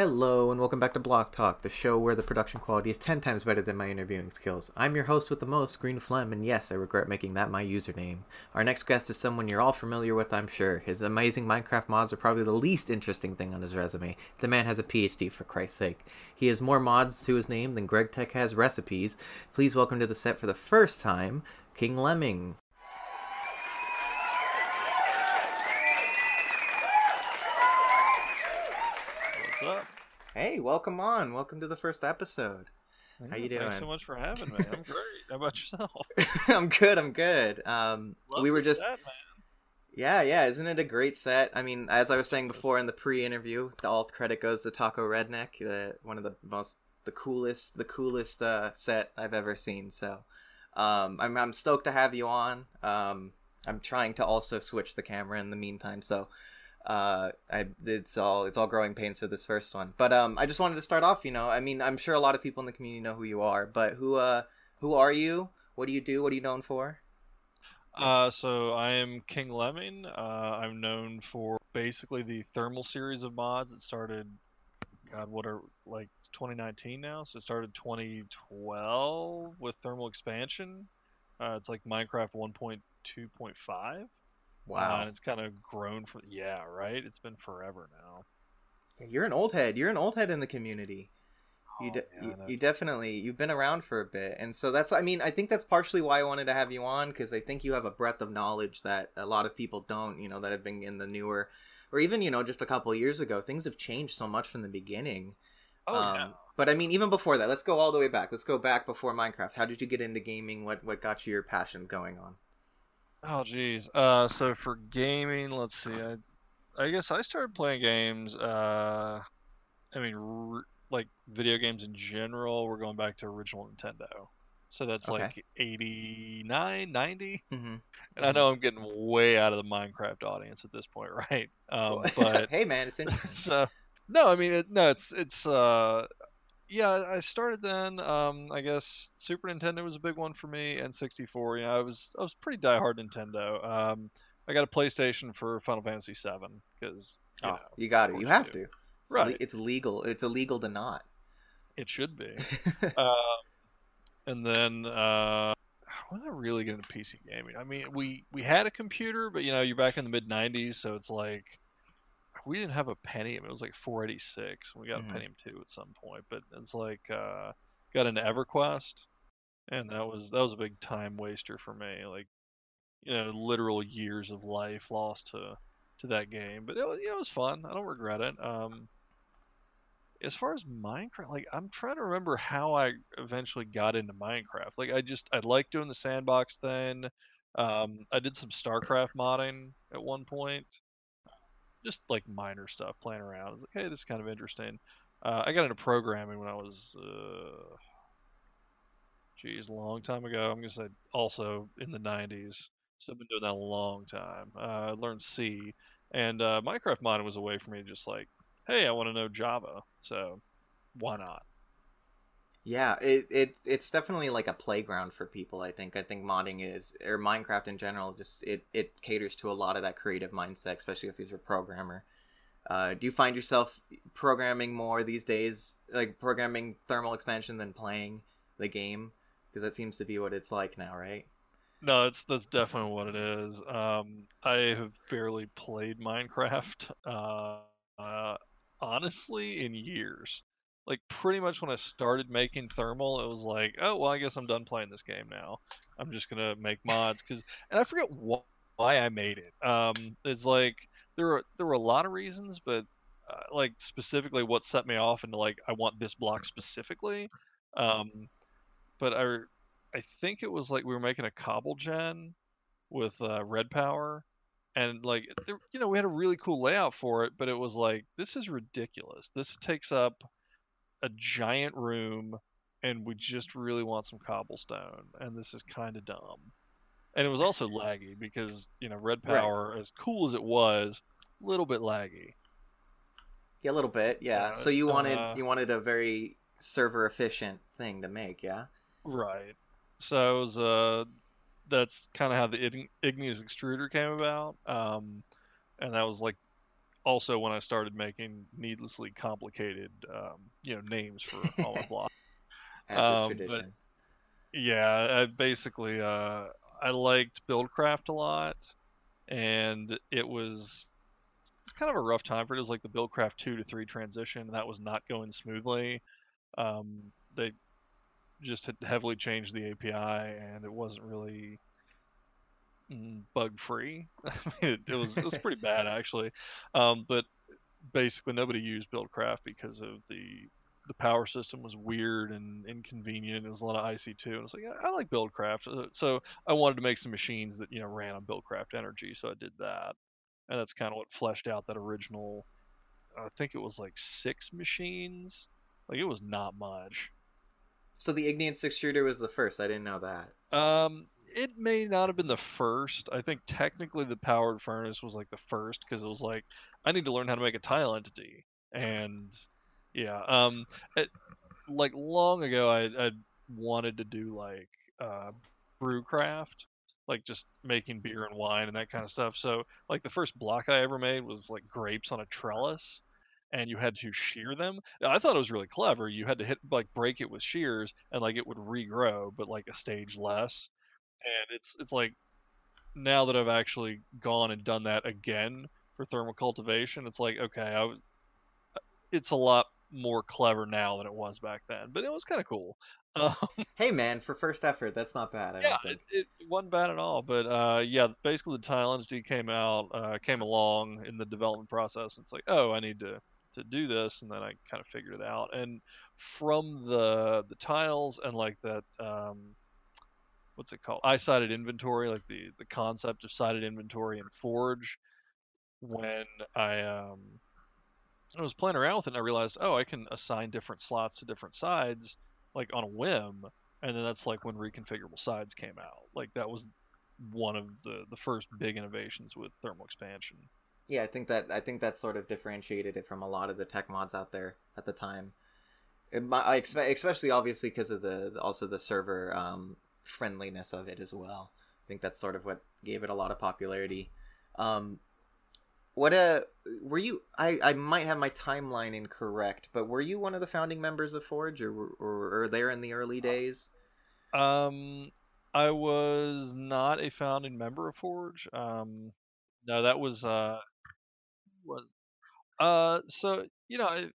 Hello, and welcome back to Block Talk, the show where the production quality is 10 times better than my interviewing skills. I'm your host with the most, Green Phlegm, and yes, I regret making that my username. Our next guest is someone you're all familiar with, I'm sure. His amazing Minecraft mods are probably the least interesting thing on his resume. The man has a PhD, for Christ's sake. He has more mods to his name than Greg Tech has recipes. Please welcome to the set for the first time, King Lemming. What's up? Hey, welcome on. Welcome to the first episode. How you doing? Thanks so much for having me. I'm great. How about yourself? I'm good, I'm good. Um, Love we were just man. Yeah, yeah, isn't it a great set? I mean, as I was saying before in the pre-interview, the all credit goes to Taco Redneck, the one of the most the coolest the coolest uh, set I've ever seen. So, um, I'm I'm stoked to have you on. Um, I'm trying to also switch the camera in the meantime, so uh, I it's all it's all growing pains for this first one. But um, I just wanted to start off. You know, I mean, I'm sure a lot of people in the community know who you are, but who uh who are you? What do you do? What are you known for? Uh, so I am King Lemming. Uh, I'm known for basically the thermal series of mods. It started, God, what are like it's 2019 now? So it started 2012 with thermal expansion. Uh, it's like Minecraft 1.2.5. Uh, Wow. and it's kind of grown for yeah, right. It's been forever now. Yeah, You're an old head. You're an old head in the community. You, Oh, de- yeah, you, you definitely you've been around for a bit, and so that's I mean I think that's partially why I wanted to have you on because I think you have a breadth of knowledge that a lot of people don't. You know that have been in the newer, or even you know just a couple of years ago. Things have changed so much from the beginning. Oh yeah. Um, But I mean, even before that, let's go all the way back. Let's go back before Minecraft. How did you get into gaming? What what got you your passion going on? Oh geez. Uh, so for gaming, let's see. I, I guess I started playing games. Uh, I mean, r- like video games in general. We're going back to original Nintendo. So that's Okay. like 89, 90. Mm-hmm. And I know I'm getting way out of the Minecraft audience at this point, right? Um, but hey man, it's interesting. so no, I mean, it, no, it's it's uh, yeah. I started then. Um, I guess Super Nintendo was a big one for me, and 64. You know, I was I was pretty diehard Nintendo. Um, I got a PlayStation for Final Fantasy 7 because you oh, know you got it. You have to. It's, le- Right. it's legal. It's illegal to not. it should be. uh, and then uh, when did I really get into PC gaming? I mean, we we had a computer, but you know, you're back in the mid 90s, so it's like we didn't have a Pentium. It was like 486. We got Mhm. a Pentium 2 at some point, but it's like uh, got into EverQuest, and that was that was a big time waster for me. Like, you know, literal years of life lost to to that game. But it was, yeah, it was fun. I don't regret it. Um, as far as Minecraft, like I'm trying to remember how I eventually got into Minecraft. Like I just I like doing the sandbox thing. Um, I did some StarCraft modding at one point, just like minor stuff, playing around. I was like, hey, this is kind of interesting. Uh, I got into programming when I was, uh, geez, a long time ago. I'm gonna say also in the '90s. So I've been doing that a long time. Uh, I learned C, and uh, Minecraft modding was a way for me to just like hey, I want to know Java, so why not? Yeah, it, it it's definitely like a playground for people. I think. I think modding is or Minecraft in general. Just it it caters to a lot of that creative mindset, especially if you're a programmer. Uh, do you find yourself programming more these days, like programming thermal expansion than playing the game? Because that seems to be what it's like now, right? No, it's that's definitely what it is. Um, I have barely played Minecraft, uh, uh, honestly, in years. Like pretty much when I started making thermal, it was like, oh well, I guess I'm done playing this game now. I'm just gonna make mods because, and I forget wh- why I made it. Um, it's like there were there were a lot of reasons, but uh, like specifically what set me off into like I want this block specifically. Um, but I I think it was like we were making a cobble gen with uh, red power, and like you know we had a really cool layout for it, but it was like this is ridiculous. This takes up a giant room, and we just really want some cobblestone, and this is kind of dumb. And it was also laggy because you know red Right. power, as cool as it was, a little bit laggy. Yeah, a little bit. Yeah. So, So you wanted uh, you wanted a very server efficient thing to make. Yeah. Right. So it was uh that's kind of how the Ign- igneous extruder came about. Um and that was like also when I started making needlessly complicated, um, you know, names for all my blocks. As is Um, tradition. Yeah, I basically uh, I liked Buildcraft a lot, and it was it's kind of a rough time for it. It was like the Buildcraft two to three transition, and that was not going smoothly. Um, they just had heavily changed the API, and it wasn't really bug free. I mean, it, it was it was pretty bad actually, um, but basically nobody used Buildcraft because of the the power system was weird and inconvenient. It was a lot of IC2, and it's like yeah, I like Buildcraft, Uh, so I wanted to make some machines that you know ran on Buildcraft energy, so I did that, and that's kind of what fleshed out that original. I think it was like six machines. Like it was not much. So the igneous extruder was the first. I didn't know that. Um, it may not have been the first. I think technically the powered furnace was like the first because it was like I need to learn how to make a tile entity, and yeah, um, it, like long ago I I wanted to do like uh, brewcraft, like just making beer and wine and that kind of stuff. So like the first block I ever made was like grapes on a trellis. And you had to shear them. I thought it was really clever. You had to hit like break it with shears, and like it would regrow, but like a stage less and it's it's like now that I've actually gone and done that again for thermal cultivation, it's like okay, I was it's a lot more clever now than it was back then, but it was kind of cool. Um, Hey man, for first effort, that's not bad. I yeah, don't it, think. it wasn't bad at all. But uh, yeah, basically the tile entity came out, uh, came along in the development process. And it's like, oh, I need to to do this, and then I kind of figured it out. And from the the tiles and like that, um, what's it called? I-sided inventory, like the the concept of sided inventory in Forge. When I um, I was playing around with it, and I realized, oh, I can assign different slots to different sides, like on a whim, and then that's like when reconfigurable sides came out. Like that was one of the the first big innovations with thermal expansion. Yeah, I think that I think that sort of differentiated it from a lot of the tech mods out there at the time. It, I expect, especially obviously because of the also the server um, friendliness of it as well. I think that's sort of what gave it a lot of popularity. Um, what uh were you? I I might have my timeline incorrect, but were you one of the founding members of Forge, or or, or there in the early days? Um, I was not a founding member of Forge. Um, no, that was uh was uh so you know I-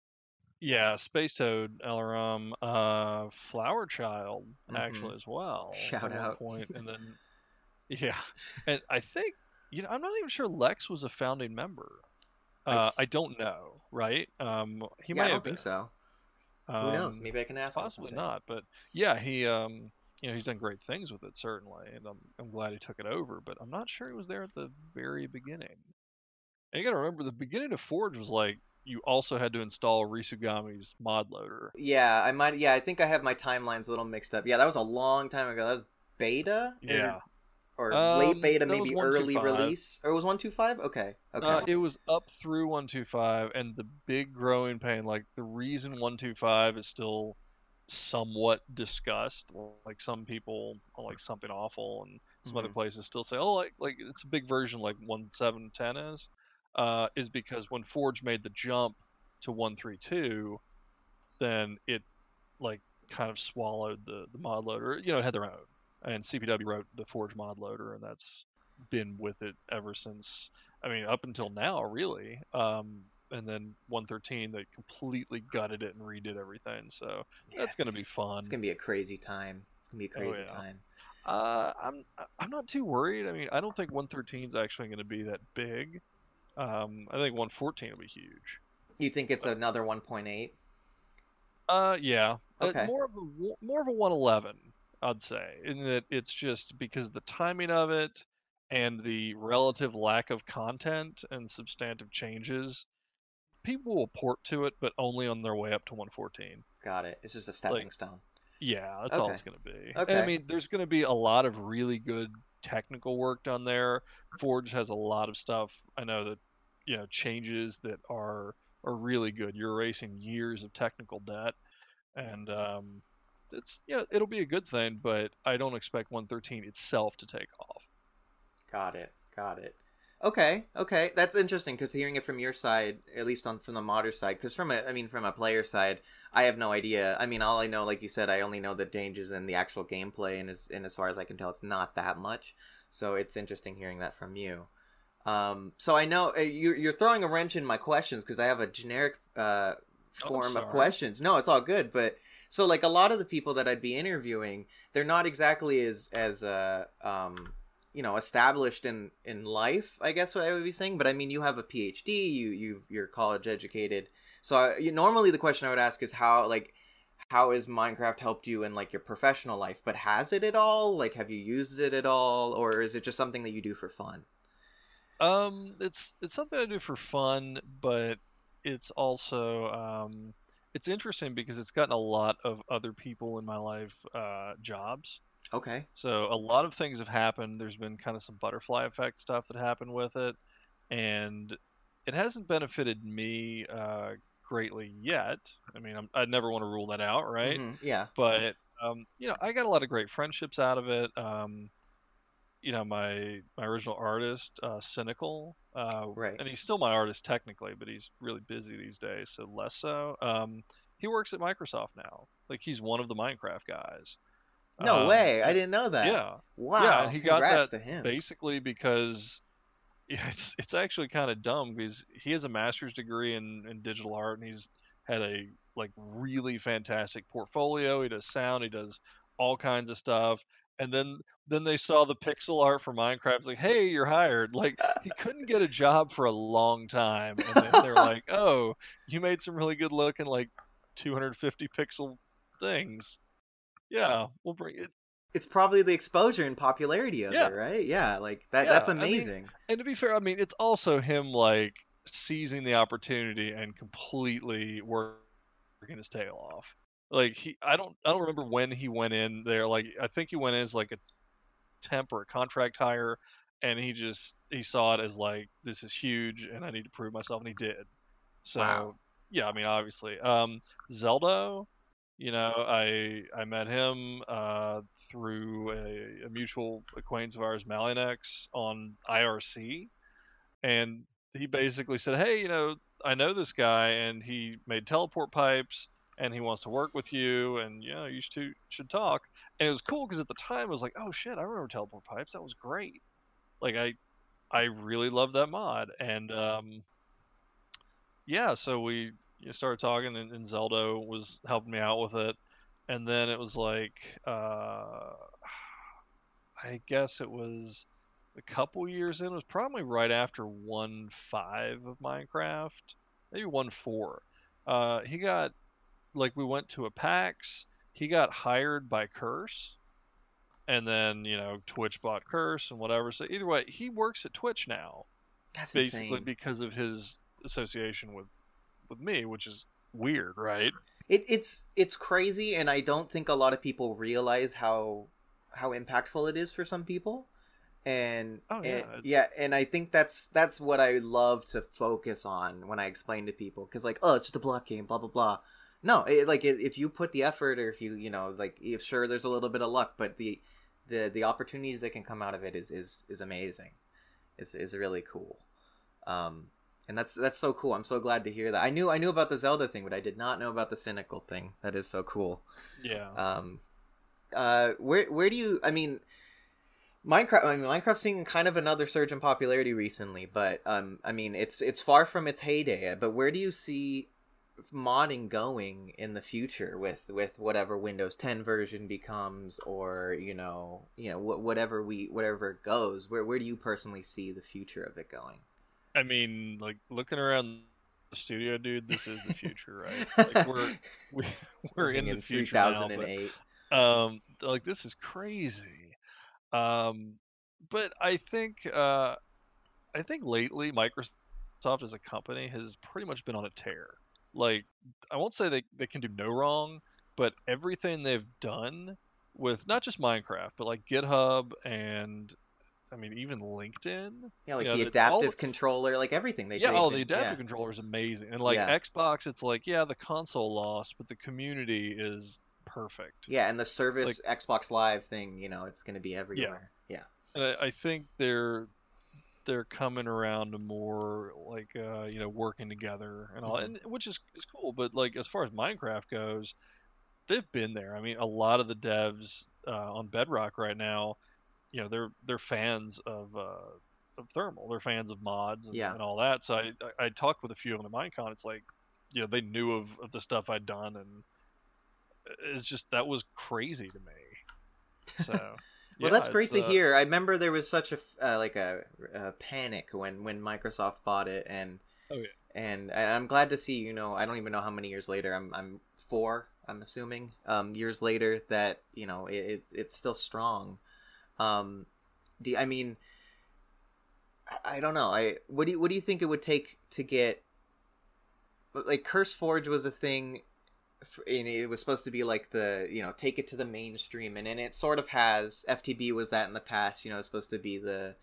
yeah Space Toad, Eloraam, uh Flower Child Mhm. actually as well. Shout out. point, and then yeah, and I think you know I'm not even sure Lex was a founding member. I Uh, th- I don't know, right? Um, he yeah, might I don't think been. so. Who knows? Um, Maybe I can ask. possibly not, but yeah, he um you know he's done great things with it certainly, and I'm I'm glad he took it over. But I'm not sure he was there at the very beginning. And you got to remember, the beginning of Forge was like you also had to install Risugami's mod loader. Yeah, I might. Yeah, I think I have my timelines a little mixed up. Yeah, that was a long time ago. That was beta. Yeah, Or, Um, late beta, maybe early release. Or it was one two five. Okay. Okay. uh, it was up through 125, and the big growing pain, like the reason 125 is still somewhat discussed. Like some people like something awful, and some other Mhm. places still say, oh, like like it's a big version like 1710 is, uh, is because when Forge made the jump to 132, then it like kind of swallowed the the mod loader. You know, it had their own, and CPW wrote the Forge mod loader, and that's been with it ever since. I mean, up until now, really. Um, and then 113, they completely gutted it and redid everything. So Yeah, that's it's gonna be fun. It's gonna be a crazy time. It's gonna be a Oh, crazy yeah. time. Uh, I'm I'm not too worried. I mean, I don't think 113 is actually going to be that big. Um, I think 114 will be huge. You think it's another one point eight? Uh, yeah. Uh, Okay. more of a more of a 111, I'd say, in that it's just because the timing of it and the relative lack of content and substantive changes, people will port to it, but only on their way up to 114. Got it. It's just a stepping stone. Yeah, that's all it's going to be. And, Okay. I mean, there's going to be a lot of really good technical work done there. Forge has a lot of stuff. I know that you know changes that are are really good. You're erasing years of technical debt, and um, it's yeah, it'll be a good thing. But I don't expect 113 itself to take off. Got it. Got it. Okay, okay, that's interesting because hearing it from your side, at least on from the modder side, because from a, I mean, from a player side, I have no idea. I mean, all I know, like you said, I only know the dangers in the actual gameplay, and as and as far as I can tell, it's not that much. So it's interesting hearing that from you. Um, so I know uh, you're you're throwing a wrench in my questions because I have a generic uh Oh, form of questions. No, it's all good, but so like a lot of the people that I'd be interviewing, they're not exactly as as uh um you know established in in life. I guess what I would be saying, but I mean you have a PhD, you you you're college educated. So I, you, normally the question I would ask is how like how has Minecraft helped you in like your professional life? But has it at all? Like have you used it at all, or is it just something that you do for fun? Um, it's it's something I do for fun, but it's also um, it's interesting because it's gotten a lot of other people in my life uh, jobs. Okay. So a lot of things have happened. There's been kind of some butterfly effect stuff that happened with it, and it hasn't benefited me uh, greatly yet. I mean, I'm, I never want to rule that out, right? Mhm, Yeah. But um, you know, I got a lot of great friendships out of it. Um, you know, my my original artist, uh, Cynical, uh, Right. and he's still my artist technically, but he's really busy these days, so less so. Um, he works at Microsoft now. Like he's one of the Minecraft guys. No Um, way! I didn't know that. Yeah, Wow. Yeah, he got that to him. basically because it's it's actually kind of dumb because he has a master's degree in, in digital art and he's had a like really fantastic portfolio. He does sound, he does all kinds of stuff. And then then they saw the pixel art for Minecraft. It's like, hey, you're hired. Like he couldn't get a job for a long time, and then they're like, oh, you made some really good looking like 250 pixel things. Yeah, we'll bring it. it's probably the exposure and popularity of Yeah. it, right? Yeah, like that. Yeah, that's I mean, amazing. And to be fair, I mean, it's also him like seizing the opportunity and completely working his tail off. Like he, I don't, I don't remember when he went in there. Like I think he went in as like a temp or a contract hire, and he just he saw it as like this is huge and I need to prove myself, and he did. So Wow. yeah, I mean, obviously, um, Zeldo, you know, I I met him uh, through a, a mutual acquaintance of ours, Malinex, on IRC, and he basically said, "Hey, you know, I know this guy, and he made teleport pipes, and he wants to work with you, and you know, you two should talk." And it was cool because at the time, I was like, "Oh shit, I remember teleport pipes. That was great." Like I, I really loved that mod, and um, yeah, so we you started talking, and, and Zeldo was helping me out with it, and then it was like, uh, I guess it was a couple years in. It was probably right after one five of Minecraft, maybe one four. Uh, he got like we went to a PAX. He got hired by Curse, and then you know Twitch bought Curse and whatever. So either way, he works at Twitch now, That's basically insane. because of his association with with me, which is weird, right? It, it's it's crazy, and I don't think a lot of people realize how how impactful it is for some people. And Oh, yeah, and- yeah, and I think that's that's what I love to focus on when I explain to people because like, oh, it's just a block game, blah blah blah. No, it, like if if you put the effort, or if you you know like if sure there's a little bit of luck, but the the the opportunities that can come out of it is is is amazing. Is is really cool. Um, and that's that's so cool. I'm so glad to hear that. I knew I knew about the Zeldo thing, but I did not know about the cynical thing. That is so cool. Yeah. Um, uh, where where do you? I mean, Minecraft. I mean, Minecraft's seeing kind of another surge in popularity recently, but um, I mean, it's it's far from its heyday. But where do you see modding going in the future with with whatever Windows 10 version becomes, or you know, you know, wh- whatever we whatever goes. Where where do you personally see the future of it going? I mean, like looking around the studio, dude, this is the future, right? Like we're we, we're in the future now, but um, like this is crazy. Um, but I think uh, I think lately Microsoft as a company has pretty much been on a tear. Like I won't say they they can do no wrong, but everything they've done with not just Minecraft, but like GitHub and I mean even LinkedIn. Yeah, like Yeah, the the- adaptive controller, like everything they yeah, oh, the adaptive yeah. controller is amazing, and like Yeah. Xbox, it's like yeah, the console lost, but the community is perfect. Yeah, and the service Xbox Live thing, you know, it's going to be everywhere. Yeah. And I, I think they're they're coming around to more like uh, you know working together and all, Mhm. and which is is cool. But like as far as Minecraft goes, they've been there. I mean, a lot of the devs uh, on Bedrock right now, you know, they're they're fans of uh, of thermal. They're fans of mods and, Yeah. and all that. So I, I I talked with a few of them at Minecon. It's like, you know, they knew of, of the stuff I'd done, and it's just that was crazy to me. So. Well, yeah, that's great to uh, hear. I remember there was such a uh, like a, a panic when when Microsoft bought it, and Oh, yeah. and, I'm glad to see. You know, I don't even know how many years later. I'm I'm four. I'm assuming um, years later that you know it, it's it's still strong. Um, do you- I mean? I, don't know. I what do you, what do you think it would take to get like Curse Forge was a thing and it was supposed to be like the you know take it to the mainstream and, and it sort of has ftb was that in the past you know it's supposed to be the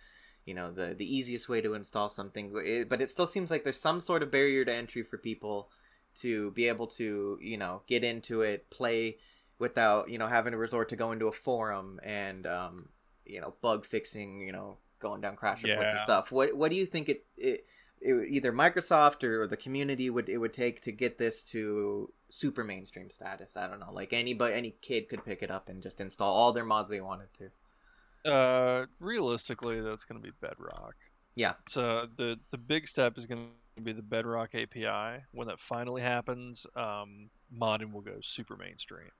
you know the the easiest way to install something it, but it still seems like there's some sort of barrier to entry for people to be able to you know get into it play without you know having to resort to going to a forum and um you know bug fixing you know going down crash reports and stuff what what do you think it, it it, either Microsoft or the community would it would take to get this to super mainstream status. I don't know, like anybody, any kid could pick it up and just install all their mods they wanted to. Uh, realistically, that's going to be Bedrock. Yeah. So the the big step is going to be the Bedrock API. When that finally happens, um, modding will go super mainstream.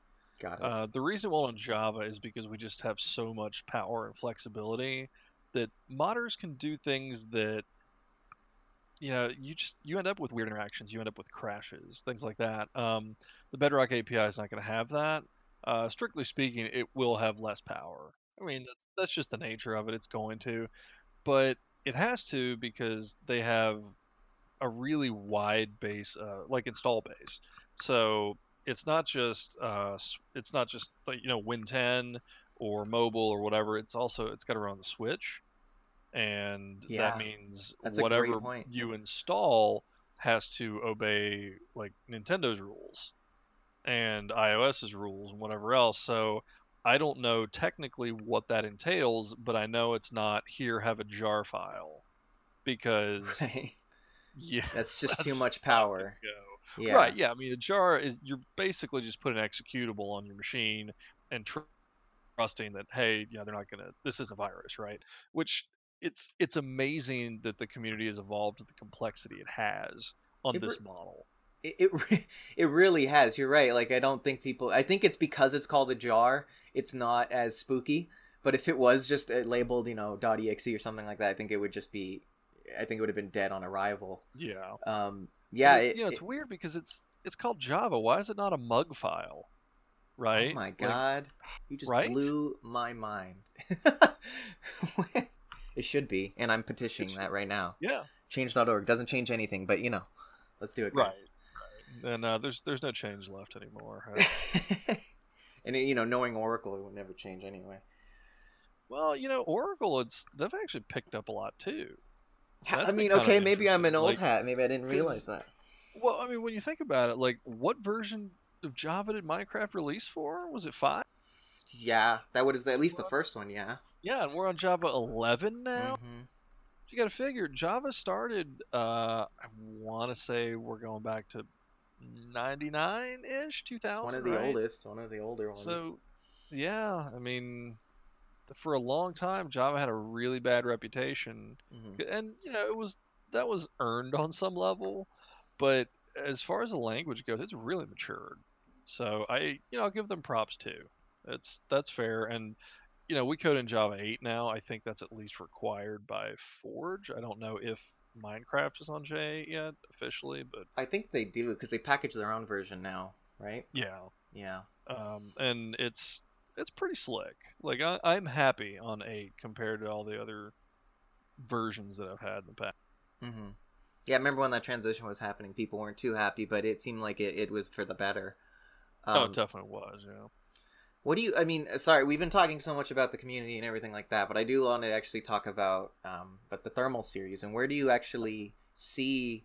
Got it. Uh, the reason won't on Java is because we just have so much power and flexibility that modders can do things that you know you just you end up with weird interactions you end up with crashes things like that. Um, the bedrock api is not going to have that. Uh, strictly speaking it will have less power. I mean that's, that's just the nature of it it's going to. But it has to because they have a really wide base uh, like install base. So it's not just uh, it's not just like you know win 10 or mobile or whatever it's also it's got to run on the switch and Yeah, that means that's whatever you install has to obey like Nintendo's rules and iOS's rules and whatever else. So I don't know technically what that entails, but I know it's not here have a jar file because Right. yeah, That's just too much power. Yeah. Right, yeah. I mean, a jar is you're basically just putting an executable on your machine and tr- trusting that hey, yeah, they're not gonna. This isn't a virus, right? Which it's it's amazing that the community has evolved to the complexity it has on It this re- model. It, it it really has. You're right. Like I don't think people. I think it's because it's called a jar. It's not as spooky. But if it was just uh, labeled, you know, .exe or something like that, I think it would just be. I think it would have been dead on arrival. Yeah. Um. Yeah. It- you know, it's it- weird because it's it's called Java. Why is it not a mug file? Right? Oh my Like, god! you just right? blew my mind. it should be, and I'm petitioning that right now. yeah. Change.org doesn't change anything, but you know, let's do it, guys. Right. And uh, there's there's no change left anymore. And you know, knowing Oracle, it would never change anyway. well, you know, Oracle, it's they've actually picked up a lot too. Ha- That's I mean, okay, maybe I'm an old like, hat. Maybe I didn't realize that. Well, I mean, when you think about it, like, what version of Java did Minecraft release for? Was it five? Yeah, that was at least the first one. Yeah. Yeah, and we're on Java 11 now. Mhm. You got to figure Java started. Uh, I want to say we're going back to 99 ish, 2000. It's one of the right? oldest, one of the older ones. So, yeah, I mean, for a long time, Java had a really bad reputation, Mhm. and you know, it was that was earned on some level, but as far as the language goes, it's really matured. So I, you know, I'll give them props too. That's that's fair, and you know, we code in Java 8 now. I think that's at least required by Forge. I don't know if Minecraft is on J yet officially, but I think they do because they package their own version now, right? yeah, Yeah. um, and it's it's pretty slick. Like I, I'm happy on eight compared to all the other versions that I've had in the past. Mm-hmm. Yeah, I remember when that transition was happening, people weren't too happy, but it seemed like it, it was for the better. oh, Um, it definitely was. Know. What do you? I mean, sorry, we've been talking so much about the community and everything like that, but I do want to actually talk about, um, but the thermal series and where do you actually see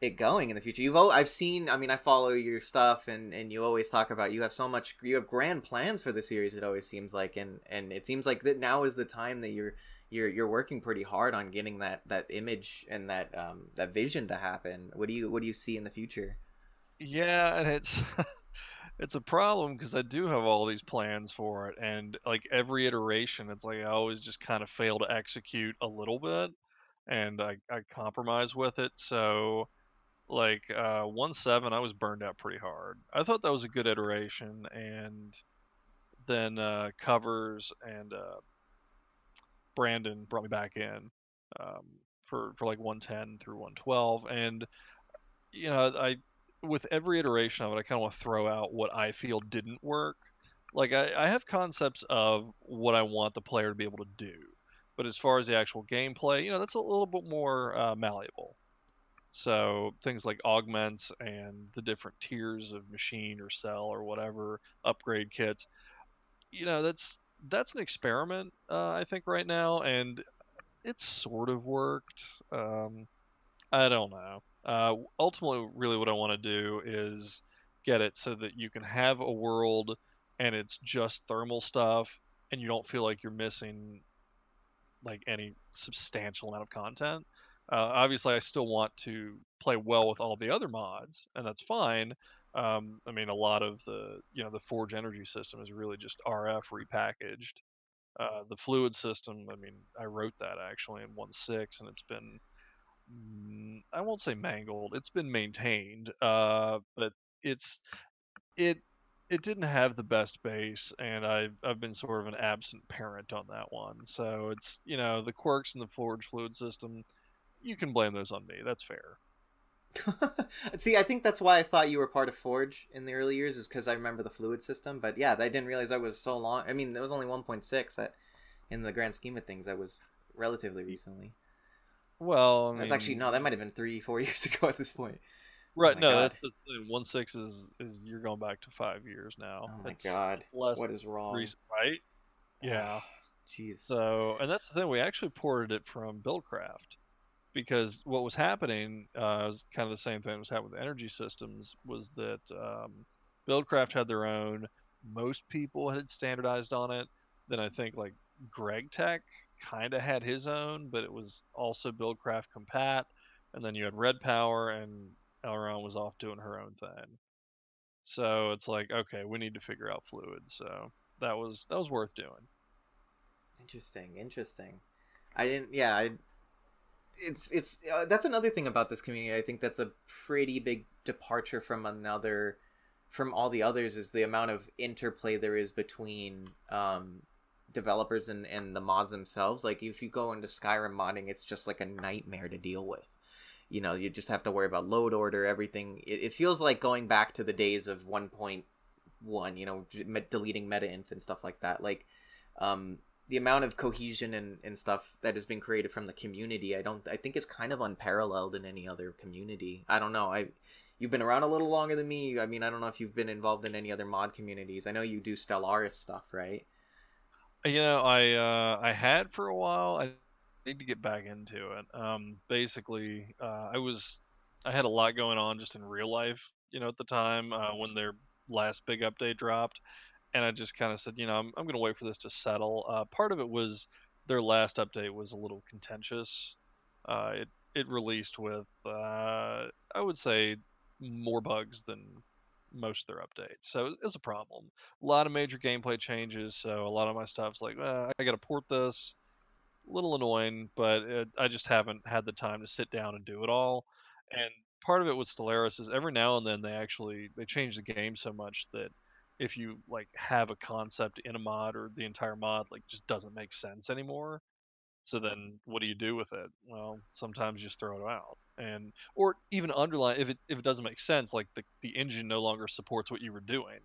it going in the future? You've, I've seen, I mean, I follow your stuff, and and you always talk about you have so much, you have grand plans for the series. It always seems like, and and it seems like that now is the time that you're you're you're working pretty hard on getting that that image and that um that vision to happen. What do you what do you see in the future? Yeah, and it's it's a problem because I do have all these plans for it, and like every iteration, it's like I always just kind of fail to execute a little bit, and I, I compromise with it. So, like uh, one seven, I was burned out pretty hard. I thought that was a good iteration, and then uh, covers and uh, Brandon brought me back in um, for for like 110 through 112, and you know I with every iteration of it, I kind of want to throw out what I feel didn't work. Like I, I have concepts of what I want the player to be able to do, but as far as the actual gameplay, you know, that's a little bit more uh, malleable. So things like augments and the different tiers of machine or cell or whatever upgrade kits, you know, that's that's an experiment uh, I think right now, and it's sort of worked. Um, I don't know. Uh, ultimately, really, what I want to do is get it so that you can have a world and it's just thermal stuff, and you don't feel like you're missing like any substantial amount of content. Uh, obviously, I still want to play well with all the other mods, and that's fine. Um, I mean, a lot of the you know the Forge energy system is really just RF repackaged. Uh, the fluid system, I mean, I wrote that actually in 1.6, and it's been I won't say mangled. It's been maintained, uh, but it's it it didn't have the best base, and I've I've been sort of an absent parent on that one. So it's you know the quirks in the Forge fluid system. You can blame those on me. That's fair. See, I think that's why I thought you were part of Forge in the early years, is because I remember the fluid system. But yeah, I didn't realize that was so long. I mean, it was only 1.6. That, in the grand scheme of things, that was relatively recently. Well, I mean, that's actually no. That might have been three, four years ago at this point. Right. Oh no, God. that's the thing. One six is is you're going back to five years now. Oh my that's God. What is wrong? Recent, right. Yeah. Jeez. So, and that's the thing. We actually ported it from Buildcraft because what was happening uh, was kind of the same thing that was happening with energy systems was that um, Buildcraft had their own. Most people had standardized on it. Then I think like Greg Tech kind of had his own, but it was also Buildcraft compat. And then you had Red Power, and Eloraam was off doing her own thing. So it's like, okay, we need to figure out fluid. So that was that was worth doing. Interesting, interesting. I didn't. Yeah, I. It's it's uh, that's another thing about this community. I think that's a pretty big departure from another, from all the others. Is the amount of interplay there is between um, developers and, and the mods themselves. Like if you go into Skyrim modding, it's just like a nightmare to deal with. You know, you just have to worry about load order, everything. It, it feels like going back to the days of 1.1, you know, deleting meta inf and stuff like that. Like, um, the amount of cohesion and, and stuff that has been created from the community, I don't, I think is kind of unparalleled in any other community. I don't know. I, you've been around a little longer than me. I mean, I don't know if you've been involved in any other mod communities. I know you do Stellaris stuff, right? You know, I uh, I had for a while. I need to get back into it. Um, basically, uh, I was I had a lot going on just in real life. You know, at the time uh, when their last big update dropped, and I just kind of said, you know, I'm I'm gonna wait for this to settle. Uh, part of it was their last update was a little contentious. Uh, it it released with uh, I would say more bugs than most of their updates. So it's a problem. A lot of major gameplay changes. So a lot of my stuff's like, I got to port this. A little annoying, but it, I just haven't had the time to sit down and do it all. And part of it with Stellaris is every now and then they actually they change the game so much that if you like have a concept in a mod or the entire mod like just doesn't make sense anymore so then what do you do with it? Well, sometimes you just throw it out. And or even underline if it if it doesn't make sense, like the, the engine no longer supports what you were doing.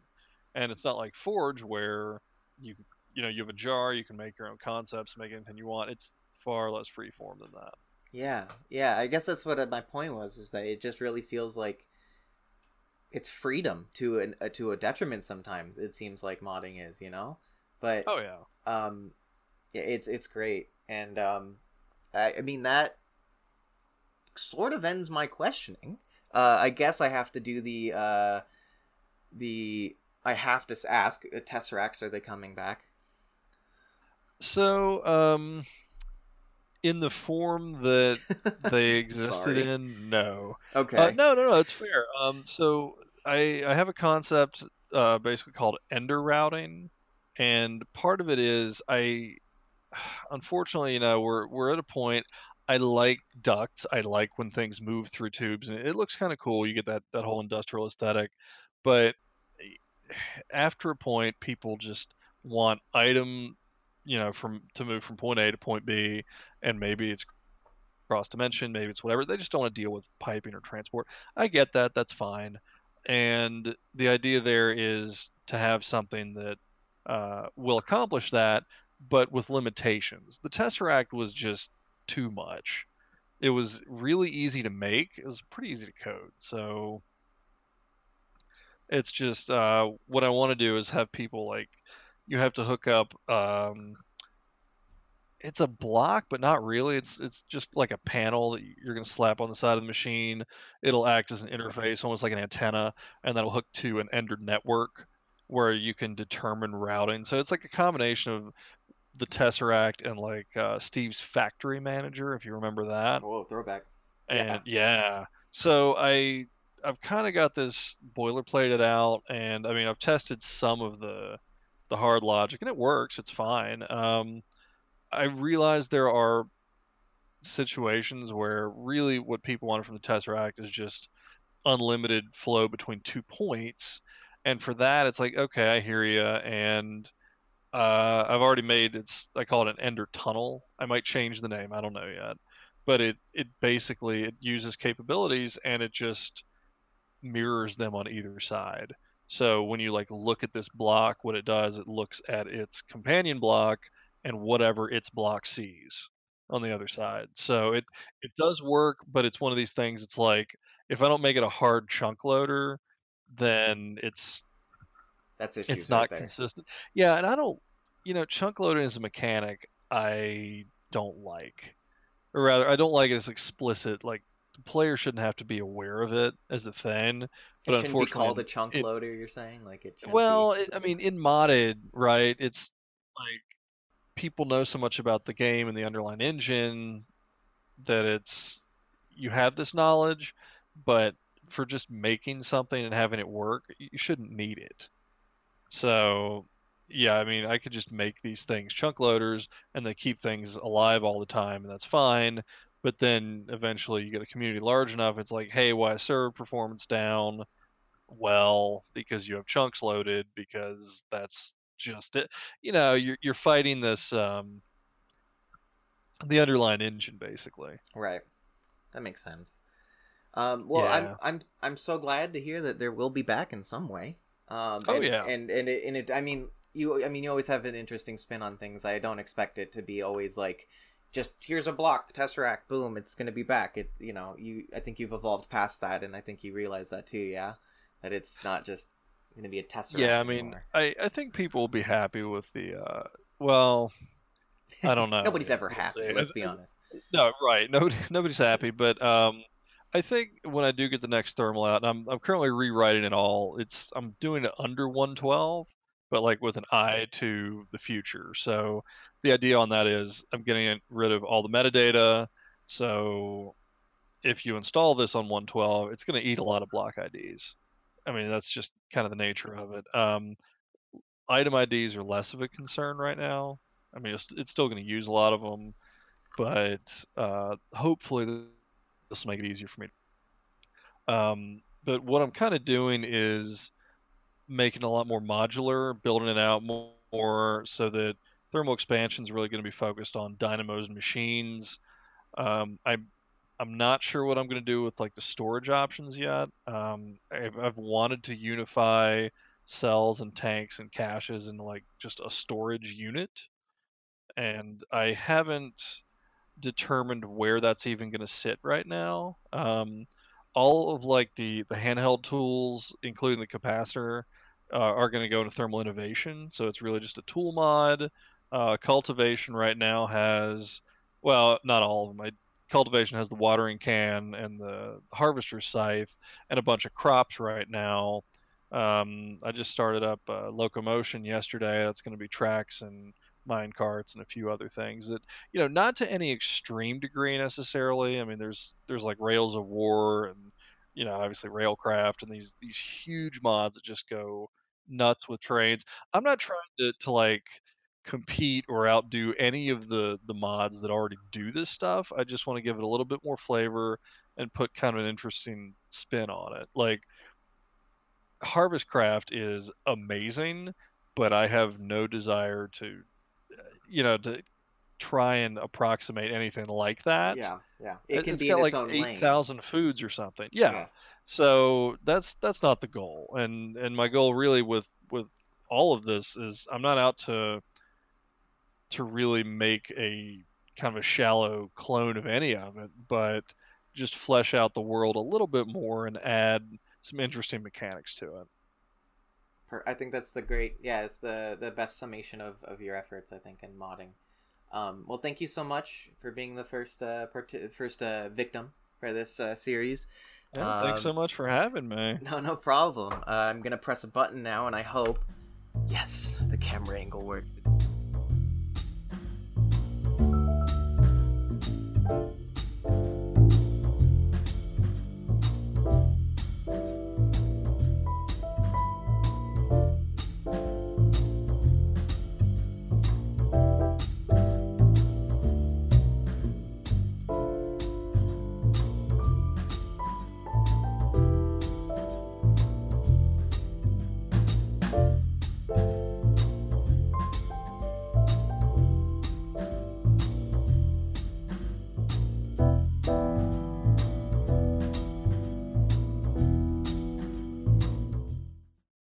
And it's not like Forge where you you know, you have a jar, you can make your own concepts, make anything you want. It's far less free form than that. Yeah. Yeah, I guess that's what uh, my point was is that it just really feels like it's freedom to an uh, to a detriment sometimes it seems like modding is, you know? But Oh yeah. Um it's it's great and um, I, I mean that sort of ends my questioning. Uh, I guess I have to do the uh, the I have to ask uh, Tesseracts are they coming back? So um, in the form that they existed in, no. Okay. Uh, no, no, no, it's fair. Um, so I I have a concept uh, basically called ender routing, and part of it is I, unfortunately, you know, we're we're at a point. I like ducts. I like when things move through tubes, and it looks kind of cool. You get that that whole industrial aesthetic, but after a point, people just want item, you know, from to move from point A to point B, and maybe it's cross dimension, maybe it's whatever. They just don't want to deal with piping or transport. I get that. That's fine. And the idea there is to have something that uh, will accomplish that, but with limitations. The Tesseract was just too much. It was really easy to make. It was pretty easy to code. So it's just uh, what I want to do is have people like you have to hook up. Um, it's a block, but not really. It's it's just like a panel that you're gonna slap on the side of the machine. It'll act as an interface, almost like an antenna, and that'll hook to an Ender network where you can determine routing. So it's like a combination of the Tesseract and like uh, Steve's Factory Manager, if you remember that. Whoa, throwback. And yeah, so I I've kind of got this boilerplated out, and I mean I've tested some of the the hard logic, and it works. It's fine. Um, I realize there are situations where really what people want from the Tesseract is just unlimited flow between two points, and for that it's like okay, I hear you, and uh, I've already made it's I call it an Ender tunnel. I might change the name. I don't know yet, but it it basically it uses capabilities and it just mirrors them on either side. So when you like look at this block, what it does, it looks at its companion block and whatever its block sees on the other side. So it it does work, but it's one of these things. It's like if I don't make it a hard chunk loader, then it's That's issues it's not right consistent. Yeah, and I don't, you know, chunk loading is a mechanic, I don't like, or rather, I don't like it as explicit. Like the player shouldn't have to be aware of it as a thing. It But shouldn't be unfortunately, called a chunk it- loader. You're saying like it. Shouldn't well, be... it, I mean, in modded, right? It's like people know so much about the game and the underlying engine that it's you have this knowledge, but for just making something and having it work, you shouldn't need it. So, yeah, I mean, I could just make these things chunk loaders and they keep things alive all the time, and that's fine. But then eventually you get a community large enough, it's like, hey, why is server performance down? Well, because you have chunks loaded, because that's just it. You know, you're you're fighting this um the underlying engine basically. Right. That makes sense. Um, well, I'm I'm I'm so glad to hear that there will be back in some way. Um, Oh, and, yeah. and and it, and it I mean you I mean you always have an interesting spin on things. I don't expect it to be always like just here's a block tesseract boom it's gonna be back. It you know you I think you've evolved past that and I think you realize that too. Yeah, that it's not just gonna be a tesseract. Yeah, I mean, anymore. I I think people will be happy with the uh well, I don't know. nobody's ever happy. see. Let's be honest. No, right. Nobody, nobody's happy. But um, I think when I do get the next thermal out, and I'm I'm currently rewriting it all. It's I'm doing it under 112, but like with an eye to the future. So the idea on that is I'm getting rid of all the metadata. So if you install this on 112, it's going to eat a lot of block IDs. I mean, that's just kind of the nature of it. Um, item IDs are less of a concern right now. I mean, it's, it's still going to use a lot of them, but uh, hopefully this will make it easier for me. Um, but what I'm kind of doing is making a lot more modular, building it out more, more so that thermal expansion is really going to be focused on dynamos and machines. Um, I I'm not sure what I'm going to do with like the storage options yet. Um, I've, I've wanted to unify cells and tanks and caches in like just a storage unit, and I haven't determined where that's even going to sit right now. Um, all of like the the handheld tools, including the capacitor, uh, are going to go into thermal innovation. So it's really just a tool mod. Uh, cultivation right now has, well, not all of them. I, cultivation has the watering can and the harvester scythe and a bunch of crops right now. Um, I just started up uh, locomotion yesterday. That's going to be tracks and mine carts and a few other things that you know not to any extreme degree necessarily i mean there's there's like rails of war and you know obviously railcraft and these these huge mods that just go nuts with trains i'm not trying to, to like compete or outdo any of the the mods that already do this stuff i just want to give it a little bit more flavor and put kind of an interesting spin on it like harvestcraft is amazing but i have no desire to you know, to try and approximate anything like that. Yeah, yeah. It can it's be got like its own eight thousand foods or something. Yeah. Yeah. So that's that's not the goal, and and my goal really with with all of this is I'm not out to to really make a kind of a shallow clone of any of it, but just flesh out the world a little bit more and add some interesting mechanics to it. I think that's the great. Yeah, it's the the best summation of of your efforts. I think in modding. Um, well, thank you so much for being the first uh, part- first uh, victim for this uh, series. Yeah, thanks so Um, much for having me. No, no problem. Uh, I'm gonna press a button now, and I hope. Yes, the camera angle worked.